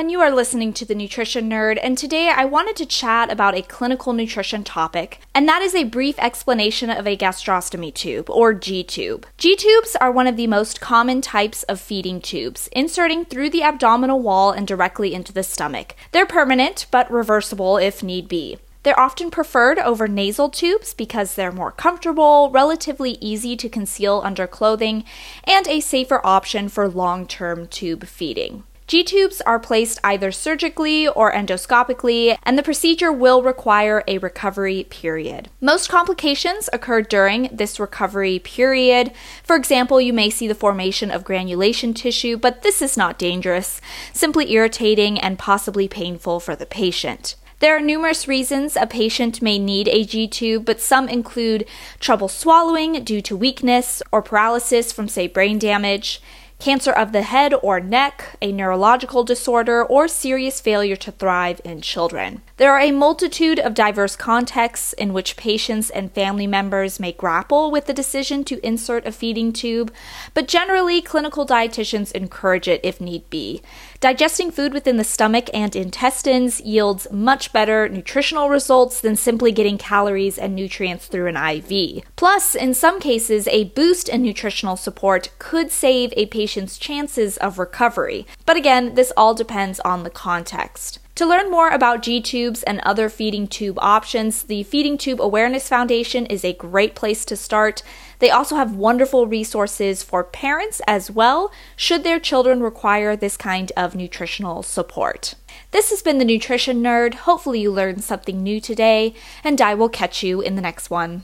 everyone. You are listening to the Nutrition Nerd, and today I wanted to chat about a clinical nutrition topic, and that is a brief explanation of a gastrostomy tube, or G tube. G tubes are one of the most common types of feeding tubes, inserting through the abdominal wall and directly into the stomach. They're permanent, but reversible if need be. They're often preferred over nasal tubes because they're more comfortable, relatively easy to conceal under clothing, and a safer option for long term tube feeding. G tubes are placed either surgically or endoscopically, and the procedure will require a recovery period. Most complications occur during this recovery period. For example, you may see the formation of granulation tissue, but this is not dangerous, simply irritating and possibly painful for the patient. There are numerous reasons a patient may need a G tube, but some include trouble swallowing due to weakness or paralysis from, say, brain damage cancer of the head or neck, a neurological disorder, or serious failure to thrive in children. There are a multitude of diverse contexts in which patients and family members may grapple with the decision to insert a feeding tube, but generally, clinical dietitians encourage it if need be. Digesting food within the stomach and intestines yields much better nutritional results than simply getting calories and nutrients through an IV. Plus, in some cases, a boost in nutritional support could save a patient's chances of recovery. But again, this all depends on the context. To learn more about G tubes and other feeding tube options, the Feeding Tube Awareness Foundation is a great place to start. They also have wonderful resources for parents as well, should their children require this kind of nutritional support. This has been the Nutrition Nerd. Hopefully, you learned something new today, and I will catch you in the next one.